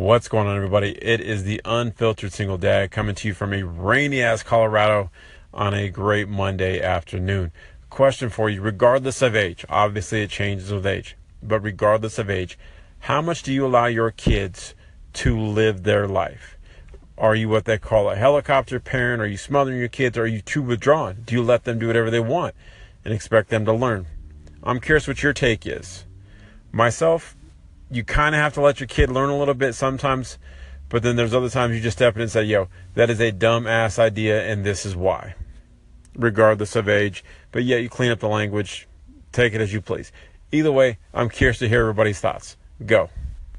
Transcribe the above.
What's going on, everybody? It is the unfiltered single dad coming to you from a rainy ass Colorado on a great Monday afternoon. Question for you regardless of age, obviously it changes with age, but regardless of age, how much do you allow your kids to live their life? Are you what they call a helicopter parent? Are you smothering your kids? Are you too withdrawn? Do you let them do whatever they want and expect them to learn? I'm curious what your take is. Myself, you kind of have to let your kid learn a little bit sometimes, but then there's other times you just step in and say, yo, that is a dumb ass idea and this is why, regardless of age. But yet you clean up the language, take it as you please. Either way, I'm curious to hear everybody's thoughts. Go.